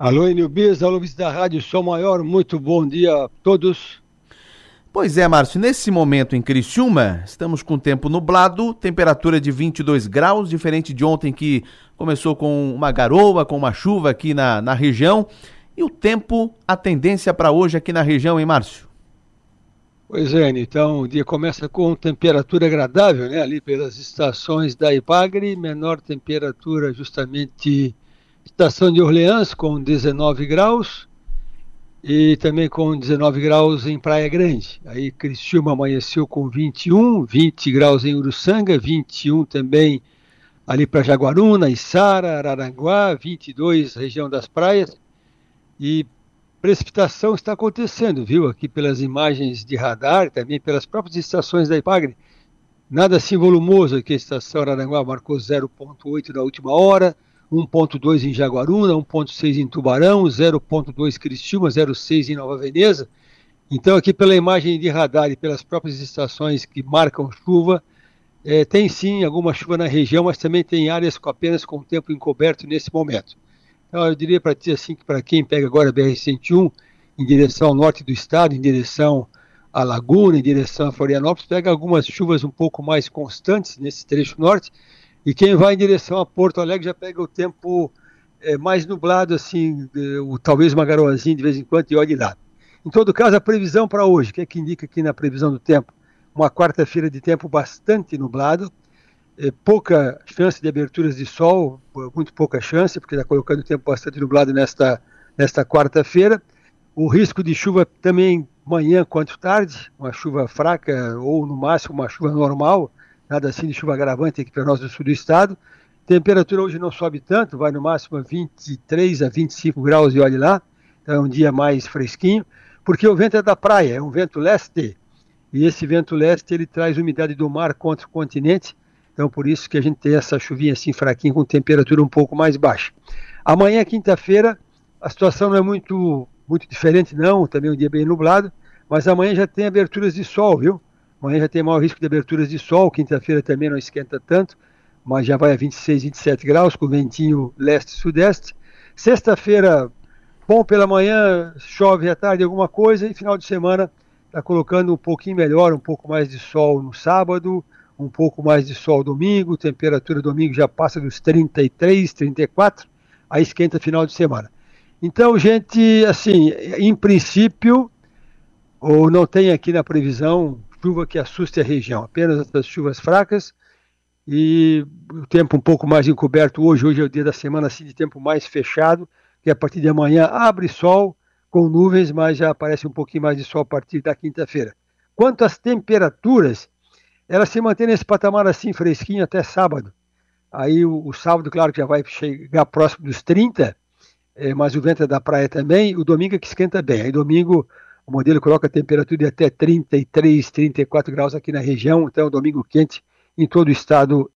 Alô, Enilbias, alô, da Rádio Som Maior, muito bom dia a todos. Pois é, Márcio, nesse momento em Criciúma, estamos com tempo nublado, temperatura de 22 graus, diferente de ontem que começou com uma garoa, com uma chuva aqui na, na região. E o tempo, a tendência para hoje aqui na região, hein, Márcio? Pois é, então o dia começa com temperatura agradável, né? Ali pelas estações da Ipagre, menor temperatura justamente estação de Orleans com 19 graus e também com 19 graus em Praia Grande. Aí Criciúma amanheceu com 21, 20 graus em Uruçanga, 21 também ali para Jaguaruna, Içara, Araranguá, 22 região das praias e precipitação está acontecendo, viu? Aqui pelas imagens de radar também pelas próprias estações da Ipagre. Nada assim volumoso aqui, a estação Araranguá marcou 0,8 na última hora, 1,2 em Jaguaruna, 1,6 em Tubarão, 0,2 Criciúma, 0,6 em Nova Veneza. Então, aqui pela imagem de radar e pelas próprias estações que marcam chuva, é, tem sim alguma chuva na região, mas também tem áreas com, apenas com tempo encoberto nesse momento. Então, eu diria para ti assim que para quem pega agora a BR-101 em direção ao norte do estado, em direção à Laguna, em direção a Florianópolis, pega algumas chuvas um pouco mais constantes nesse trecho norte, e quem vai em direção a Porto Alegre já pega o tempo é, mais nublado, assim, o, talvez uma garoazinha de vez em quando, e olhe lá. Em todo caso, a previsão para hoje, que é que indica aqui na previsão do tempo? Uma quarta-feira de tempo bastante nublado, é, pouca chance de aberturas de sol, muito pouca chance, porque está colocando o tempo bastante nublado nesta, nesta quarta-feira. O risco de chuva também manhã quanto tarde, uma chuva fraca ou no máximo uma chuva normal, nada assim de chuva agravante aqui para nós do sul do estado. Temperatura hoje não sobe tanto, vai no máximo a 23 a 25 graus e olhe lá, então é um dia mais fresquinho, porque o vento é da praia, é um vento leste, e esse vento leste ele traz umidade do mar contra o continente, então, por isso que a gente tem essa chuvinha assim fraquinha, com temperatura um pouco mais baixa. Amanhã, quinta-feira, a situação não é muito, muito diferente, não. Também é um dia bem nublado. Mas amanhã já tem aberturas de sol, viu? Amanhã já tem maior risco de aberturas de sol. Quinta-feira também não esquenta tanto, mas já vai a 26, 27 graus, com ventinho leste-sudeste. Sexta-feira, bom pela manhã, chove à tarde alguma coisa. E final de semana está colocando um pouquinho melhor, um pouco mais de sol no sábado um pouco mais de sol domingo, temperatura domingo já passa dos 33, 34, aí esquenta final de semana. Então, gente, assim, em princípio, ou não tem aqui na previsão chuva que assuste a região, apenas essas chuvas fracas e o tempo um pouco mais encoberto hoje, hoje é o dia da semana assim de tempo mais fechado, que a partir de amanhã abre sol com nuvens, mas já aparece um pouquinho mais de sol a partir da quinta-feira. Quanto às temperaturas, ela se mantém nesse patamar assim, fresquinho, até sábado. Aí o, o sábado, claro que já vai chegar próximo dos 30, é, mas o vento é da praia também. O domingo é que esquenta bem. Aí domingo o modelo coloca a temperatura de até 33, 34 graus aqui na região, então domingo quente em todo o estado